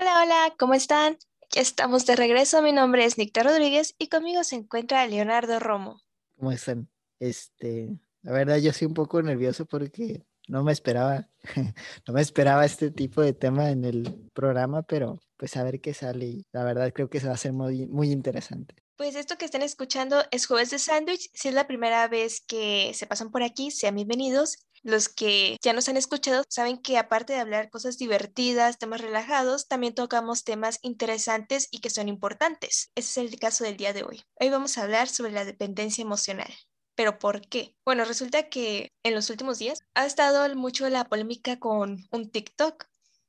Hola, hola, ¿cómo están? Ya estamos de regreso. Mi nombre es Nicta Rodríguez y conmigo se encuentra Leonardo Romo. ¿Cómo están? Este, la verdad yo soy un poco nervioso porque no me esperaba, no me esperaba este tipo de tema en el programa, pero pues a ver qué sale y la verdad creo que se va a ser muy, muy interesante. Pues esto que están escuchando es Jueves de Sándwich. Si es la primera vez que se pasan por aquí, sean bienvenidos. Los que ya nos han escuchado saben que aparte de hablar cosas divertidas, temas relajados, también tocamos temas interesantes y que son importantes. Ese es el caso del día de hoy. Hoy vamos a hablar sobre la dependencia emocional. ¿Pero por qué? Bueno, resulta que en los últimos días ha estado mucho la polémica con un TikTok,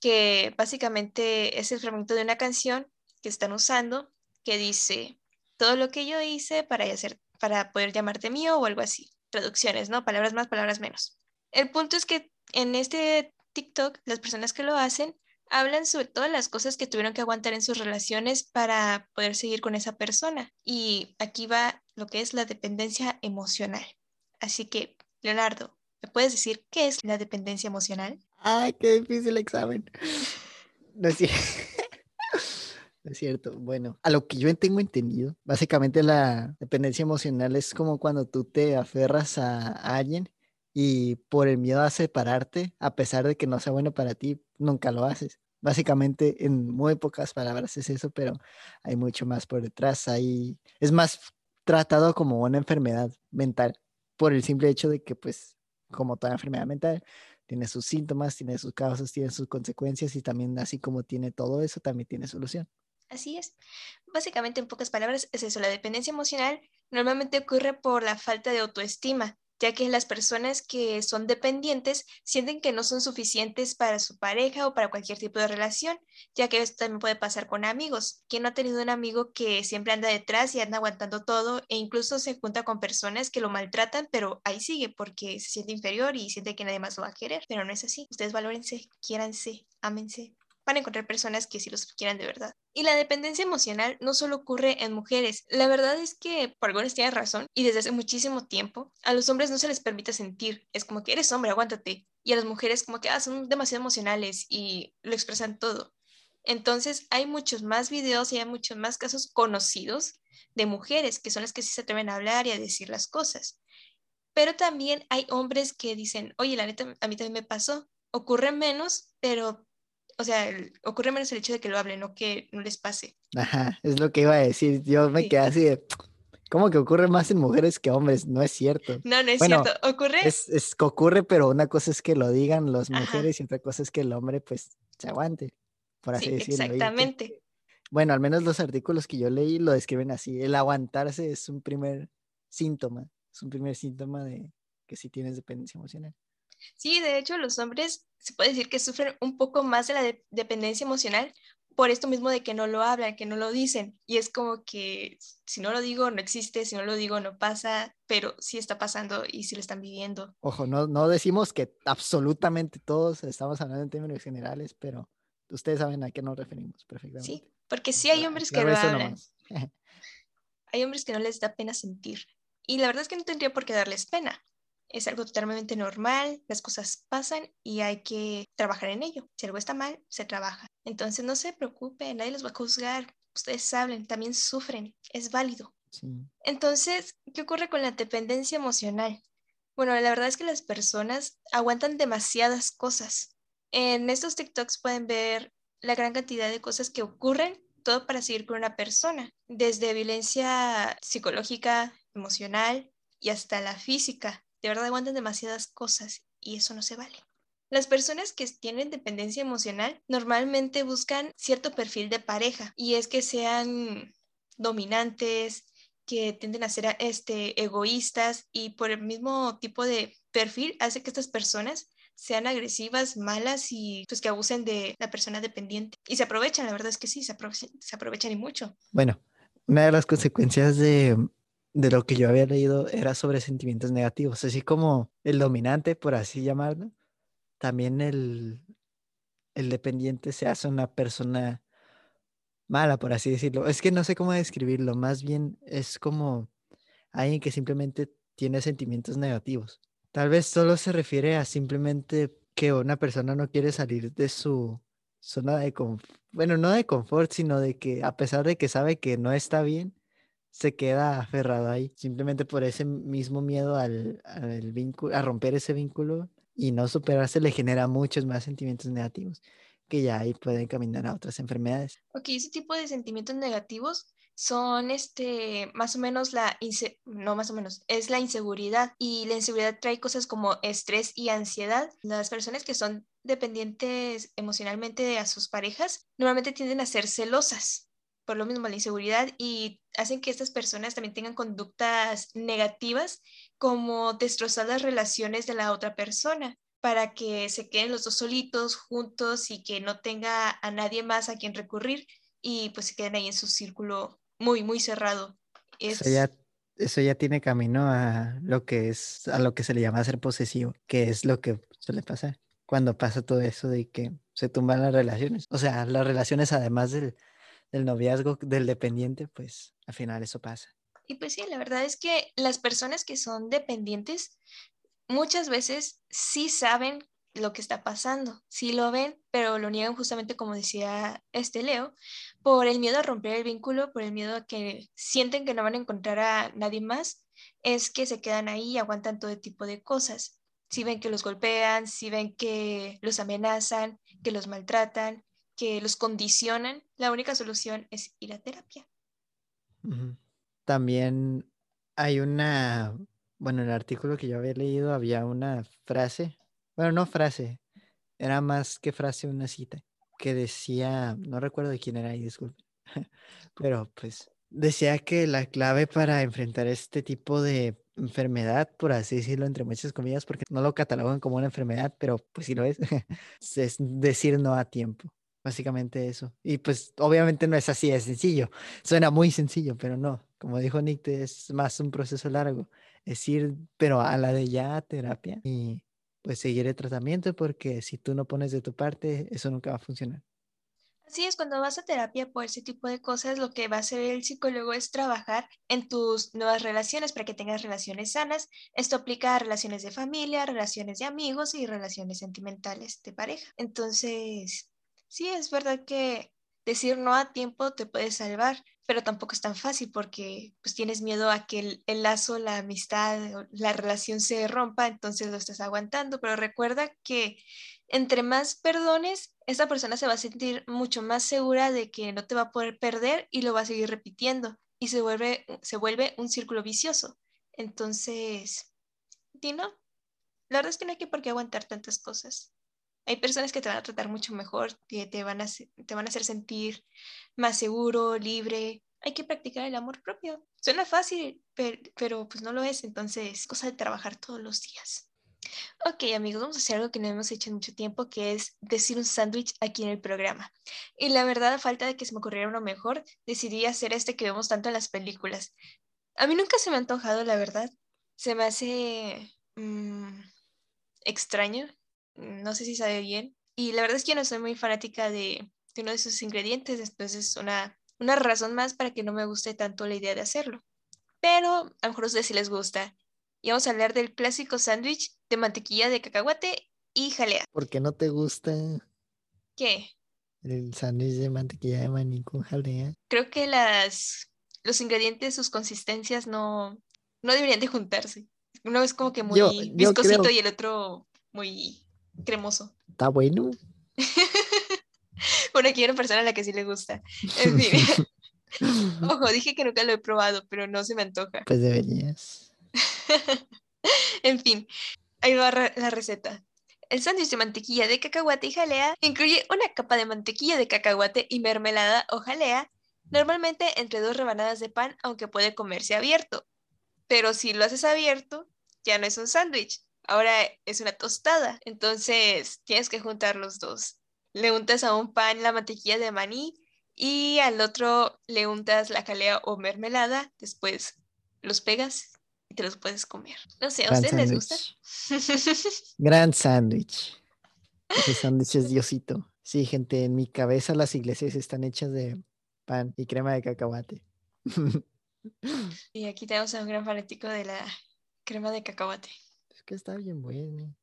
que básicamente es el fragmento de una canción que están usando que dice todo lo que yo hice para, hacer, para poder llamarte mío o algo así. Traducciones, ¿no? Palabras más, palabras menos. El punto es que en este TikTok, las personas que lo hacen hablan sobre todas las cosas que tuvieron que aguantar en sus relaciones para poder seguir con esa persona. Y aquí va lo que es la dependencia emocional. Así que, Leonardo, ¿me puedes decir qué es la dependencia emocional? Ay, qué difícil examen. No no es cierto. Bueno, a lo que yo tengo entendido, básicamente la dependencia emocional es como cuando tú te aferras a alguien y por el miedo a separarte, a pesar de que no sea bueno para ti, nunca lo haces. Básicamente, en muy pocas palabras es eso, pero hay mucho más por detrás. Hay, es más tratado como una enfermedad mental, por el simple hecho de que, pues, como toda enfermedad mental, tiene sus síntomas, tiene sus causas, tiene sus consecuencias y también así como tiene todo eso, también tiene solución. Así es. Básicamente, en pocas palabras, es eso. La dependencia emocional normalmente ocurre por la falta de autoestima ya que las personas que son dependientes sienten que no son suficientes para su pareja o para cualquier tipo de relación, ya que esto también puede pasar con amigos. ¿Quién no ha tenido un amigo que siempre anda detrás y anda aguantando todo e incluso se junta con personas que lo maltratan, pero ahí sigue porque se siente inferior y siente que nadie más lo va a querer? Pero no es así. Ustedes valórense, quiéranse, ámense, van a encontrar personas que sí los quieran de verdad. Y la dependencia emocional no solo ocurre en mujeres. La verdad es que por algunas tienen razón y desde hace muchísimo tiempo a los hombres no se les permite sentir. Es como que eres hombre, aguántate. Y a las mujeres como que ah, son demasiado emocionales y lo expresan todo. Entonces hay muchos más videos y hay muchos más casos conocidos de mujeres que son las que sí se atreven a hablar y a decir las cosas. Pero también hay hombres que dicen, oye, la neta, a mí también me pasó. Ocurre menos, pero o sea, ocurre menos el hecho de que lo hablen, no que no les pase. Ajá, es lo que iba a decir. Yo me quedé así de, ¿cómo que ocurre más en mujeres que hombres? No es cierto. No, no es cierto. ¿Ocurre? Es, es que ocurre, pero una cosa es que lo digan las mujeres y otra cosa es que el hombre, pues, se aguante, por así decirlo. Exactamente. bueno, al menos los artículos que yo leí lo describen así. El aguantarse es un primer síntoma, es un primer síntoma de que sí tienes dependencia emocional. Sí, de hecho, los hombres se puede decir que sufren un poco más de la dependencia emocional por esto mismo de que no lo hablan, que no lo dicen. Y es como que si no lo digo, no existe, si no lo digo, no pasa, pero sí está pasando y sí lo están viviendo. Ojo, no, no decimos que absolutamente todos estamos hablando en términos generales, pero ustedes saben a qué nos referimos perfectamente. Sí, porque sí hay hombres que no hablan. hay hombres que no les da pena sentir. Y la verdad es que no tendría por qué darles pena es algo totalmente normal, las cosas pasan y hay que trabajar en ello. Si algo está mal, se trabaja. Entonces no se preocupen, nadie los va a juzgar. Ustedes saben, también sufren, es válido. Entonces, ¿qué ocurre con la dependencia emocional? Bueno, la verdad es que las personas aguantan demasiadas cosas. En estos TikToks pueden ver la gran cantidad de cosas que ocurren, todo para seguir con una persona, desde violencia psicológica, emocional y hasta la física de verdad aguantan demasiadas cosas y eso no se vale. Las personas que tienen dependencia emocional normalmente buscan cierto perfil de pareja y es que sean dominantes, que tienden a ser este, egoístas y por el mismo tipo de perfil hace que estas personas sean agresivas, malas y pues que abusen de la persona dependiente. Y se aprovechan, la verdad es que sí, se aprovechan, se aprovechan y mucho. Bueno, una de las consecuencias de de lo que yo había leído era sobre sentimientos negativos, así como el dominante, por así llamarlo, también el, el dependiente se hace una persona mala, por así decirlo. Es que no sé cómo describirlo, más bien es como alguien que simplemente tiene sentimientos negativos. Tal vez solo se refiere a simplemente que una persona no quiere salir de su zona de confort, bueno, no de confort, sino de que a pesar de que sabe que no está bien, se queda aferrado ahí, simplemente por ese mismo miedo al, al vínculo, a romper ese vínculo y no superarse le genera muchos más sentimientos negativos que ya ahí pueden caminar a otras enfermedades. Ok, ese tipo de sentimientos negativos son este más o menos la no más o menos es la inseguridad y la inseguridad trae cosas como estrés y ansiedad las personas que son dependientes emocionalmente a sus parejas normalmente tienden a ser celosas por lo mismo la inseguridad y hacen que estas personas también tengan conductas negativas como destrozar las relaciones de la otra persona para que se queden los dos solitos juntos y que no tenga a nadie más a quien recurrir y pues se queden ahí en su círculo muy, muy cerrado. Eso, ya, eso ya tiene camino a lo que es, a lo que se le llama ser posesivo, que es lo que suele pasar cuando pasa todo eso de que se tumban las relaciones. O sea, las relaciones además del, del noviazgo del dependiente, pues al final eso pasa. Y pues sí, la verdad es que las personas que son dependientes muchas veces sí saben lo que está pasando, sí lo ven, pero lo niegan justamente como decía este Leo, por el miedo a romper el vínculo, por el miedo a que sienten que no van a encontrar a nadie más, es que se quedan ahí y aguantan todo tipo de cosas. Si ven que los golpean, si ven que los amenazan, que los maltratan, que los condicionan, la única solución es ir a terapia. También hay una, bueno, en el artículo que yo había leído había una frase, bueno, no frase, era más que frase una cita, que decía, no recuerdo de quién era ahí, disculpe, pero pues decía que la clave para enfrentar este tipo de enfermedad, por así decirlo, entre muchas comillas, porque no lo catalogan como una enfermedad, pero pues sí lo es, es decir no a tiempo. Básicamente eso. Y pues obviamente no es así de sencillo. Suena muy sencillo, pero no. Como dijo Nick, es más un proceso largo. Es ir, pero a la de ya terapia y pues seguir el tratamiento porque si tú no pones de tu parte, eso nunca va a funcionar. Así es, cuando vas a terapia por ese tipo de cosas, lo que va a hacer el psicólogo es trabajar en tus nuevas relaciones para que tengas relaciones sanas. Esto aplica a relaciones de familia, relaciones de amigos y relaciones sentimentales de pareja. Entonces, sí, es verdad que decir no a tiempo te puede salvar, pero tampoco es tan fácil porque pues tienes miedo a que el, lazo, la amistad, la relación se rompa, entonces lo estás aguantando, pero recuerda que entre más perdones, esa persona se va a sentir mucho más segura de que no te va a poder perder y lo va a seguir repitiendo y se vuelve, se vuelve un círculo vicioso. Entonces, Dino, la verdad es que no hay que por qué aguantar tantas cosas. Hay personas que te van a tratar mucho mejor, que te van a, te van a hacer sentir más seguro, libre. Hay que practicar el amor propio. Suena fácil, pero, pues no lo es. Entonces, es cosa de trabajar todos los días. Ok, amigos, vamos a hacer algo que no hemos hecho mucho tiempo, que es decir un sándwich aquí en el programa. Y la verdad, a falta de que se me ocurriera uno mejor, decidí hacer este que vemos tanto en las películas. A mí nunca se me ha antojado, la verdad. Se me hace mm, extraño no sé si sabe bien. Y la verdad es que yo no soy muy fanática de, uno de sus ingredientes, entonces es una, una razón más para que no me guste tanto la idea de hacerlo. Pero a lo mejor a ustedes sí les gusta. Y vamos a hablar del clásico sándwich de mantequilla de cacahuate y jalea. ¿Por qué no te gusta? ¿Qué? El sándwich de mantequilla de maní con jalea. Creo que las, los ingredientes, sus consistencias no, no deberían de juntarse. Uno es como que muy viscosito y el otro muy cremoso. Está bueno. bueno, aquí hay una persona a la que sí le gusta. En fin. Ojo, dije que nunca lo he probado, pero no se me antoja. Pues deberías. en fin, ahí va la receta. El sándwich de mantequilla de cacahuate y jalea incluye una capa de mantequilla de cacahuate y mermelada o jalea, normalmente entre dos rebanadas de pan, aunque puede comerse abierto. Pero si lo haces abierto, ya no es un sándwich, ahora es una tostada. Entonces tienes que juntar los dos. Le untas a un pan la mantequilla de maní y al otro le untas la jalea o mermelada. Después los pegas y te los puedes comer. No sé, ¿a ustedes les gusta? Gran sándwich. Ese sándwich es diosito. Sí, gente, en mi cabeza las iglesias están hechas de pan y crema de cacahuate. Y aquí tenemos a un gran fanático de la crema de cacahuate que está bien bueno.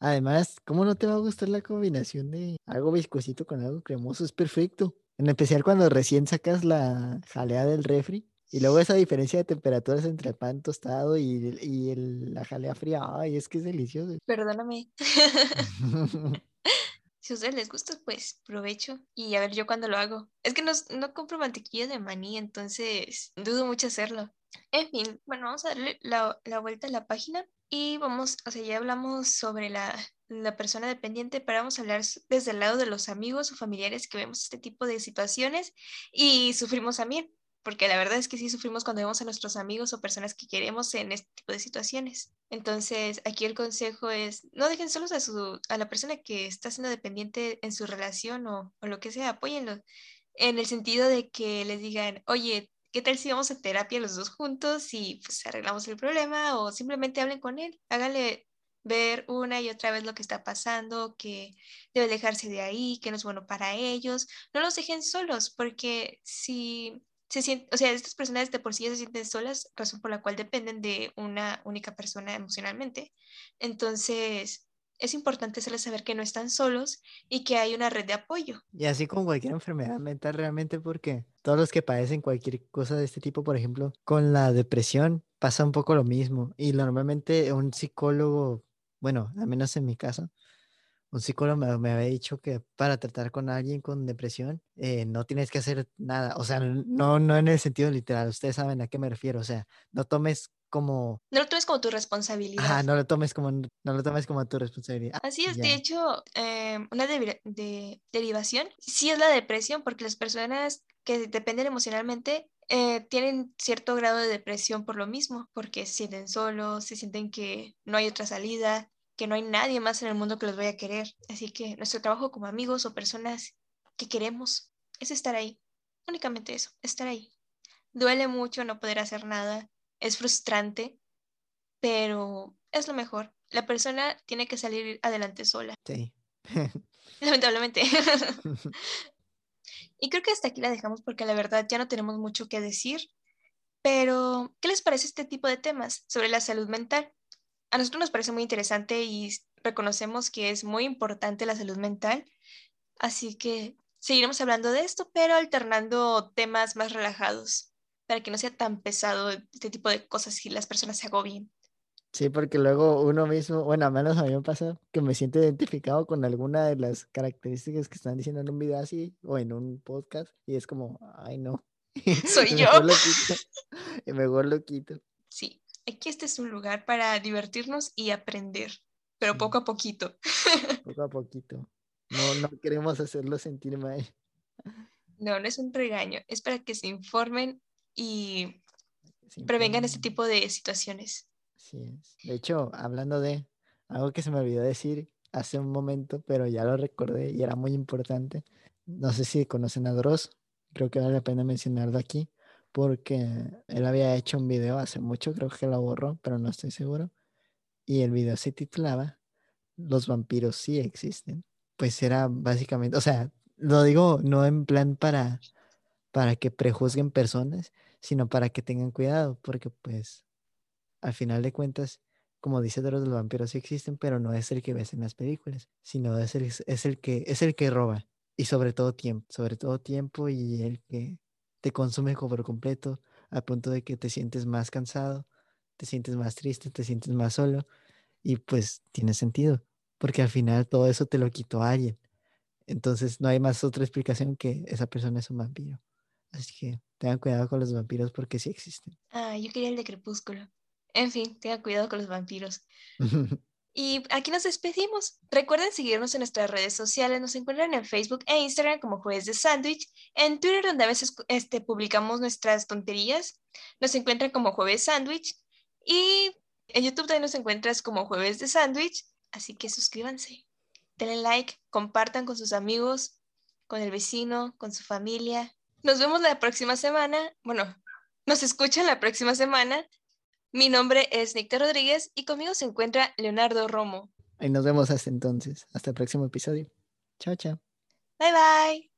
Además, ¿cómo no te va a gustar la combinación de algo viscosito con algo cremoso? Es perfecto. En especial cuando recién sacas la jalea del refri y luego esa diferencia de temperaturas entre el pan tostado y, y la jalea fría. Ay, es que es delicioso. Perdóname. si a ustedes les gusta, pues provecho. Y a ver yo cuando lo hago. Es que no, no compro mantequilla de maní, entonces dudo mucho hacerlo. En fin, bueno, vamos a darle la, la vuelta a la página y vamos, o sea, ya hablamos sobre la, la, persona dependiente, pero vamos a hablar desde el lado de los amigos o familiares que vemos este tipo de situaciones y sufrimos también, porque la verdad es que sí sufrimos cuando vemos a nuestros amigos o personas que queremos en este tipo de situaciones. Entonces, aquí el consejo es, no dejen solos a, su, a la persona que está siendo dependiente en su relación o, o lo que sea, apóyenlo en el sentido de que les digan, oye, ¿qué tal si vamos a terapia los dos juntos y pues arreglamos el problema o simplemente hablen con él? Háganle ver una y otra vez lo que está pasando, que debe dejarse de ahí, que no es bueno para ellos. No los dejen solos, porque si se sienten, o sea, estas personas de por sí se sienten solas, razón por la cual dependen de una única persona emocionalmente. Entonces, es importante hacerles saber que no están solos y que hay una red de apoyo. Y así con cualquier enfermedad mental realmente porque todos los que padecen cualquier cosa de este tipo, por ejemplo, con la depresión pasa un poco lo mismo y normalmente un psicólogo, bueno, al menos en mi caso, un psicólogo me, había dicho que para tratar con alguien con depresión eh, no tienes que hacer nada, o sea, no, no en el sentido literal, ustedes saben a qué me refiero, o sea, no tomes como... No lo tomes como tu responsabilidad. Ajá, no lo tomes como, no lo tomes como tu responsabilidad. Así es, de hecho, em, una de, derivación sí es la depresión, porque las personas que dependen emocionalmente eh, tienen cierto grado de depresión por lo mismo, porque se sienten solos, se sienten que no hay otra salida, que no hay nadie más en el mundo que los vaya a querer. Así que nuestro trabajo como amigos o personas que queremos es estar ahí. Únicamente eso, estar ahí. Duele mucho no poder hacer nada, es frustrante, pero es lo mejor. La persona tiene que salir adelante sola. Sí. Lamentablemente. y creo que hasta aquí la dejamos porque la verdad ya no tenemos mucho que decir. Pero, ¿qué les parece este tipo de temas sobre la salud mental? A nosotros nos parece muy interesante y reconocemos que es muy importante la salud mental. Así que seguiremos hablando de esto, pero alternando temas más relajados para que no sea tan pesado este tipo de cosas y las personas se agobien. Sí, porque luego uno mismo, bueno, al menos a mí me pasa que me siento identificado con alguna de las características que están diciendo en un video así o en un podcast y es como, ay no. Soy yo. y mejor lo quito. Sí, aquí este es un lugar para divertirnos y aprender, pero poco a poquito. poco a poquito. No, no queremos hacerlo sentir mal. No, no es un regaño, es para que se informen y prevengan este tipo de situaciones. Sí, de hecho, hablando de algo que se me olvidó decir hace un momento, pero ya lo recordé y era muy importante. No sé si conocen a Dross, creo que vale la pena mencionarlo aquí, porque él había hecho un video hace mucho, creo que lo borró, pero no estoy seguro. Y el video se titulaba Los vampiros sí existen. Pues era básicamente, o sea, lo digo no en plan para para que prejuzguen personas, sino para que tengan cuidado, porque pues al final de cuentas, como dice de los vampiros sí existen, pero no es el que ves en las películas, sino es el, es el que es el que roba y sobre todo tiempo, sobre todo tiempo y el que te consume por completo al punto de que te sientes más cansado, te sientes más triste, te sientes más solo y pues tiene sentido, porque al final todo eso te lo quitó alguien. Entonces no hay más otra explicación que esa persona es un vampiro. Así que tengan cuidado con los vampiros porque sí existen. Ah, yo quería el de Crepúsculo. En fin, tengan cuidado con los vampiros. y aquí nos despedimos. Recuerden seguirnos en nuestras redes sociales. Nos encuentran en Facebook e Instagram como Jueves de Sándwich. En Twitter, donde a veces este, publicamos nuestras tonterías, nos encuentran como Jueves Sándwich. Y en YouTube también nos encuentras como Jueves de Sándwich. Así que suscríbanse, denle like, compartan con sus amigos, con el vecino, con su familia. Nos vemos la próxima semana. Bueno, nos escuchan la próxima semana. Mi nombre es Nicta Rodríguez y conmigo se encuentra Leonardo Romo. Y nos vemos hasta entonces. Hasta el próximo episodio. Chao, chao. Bye, bye.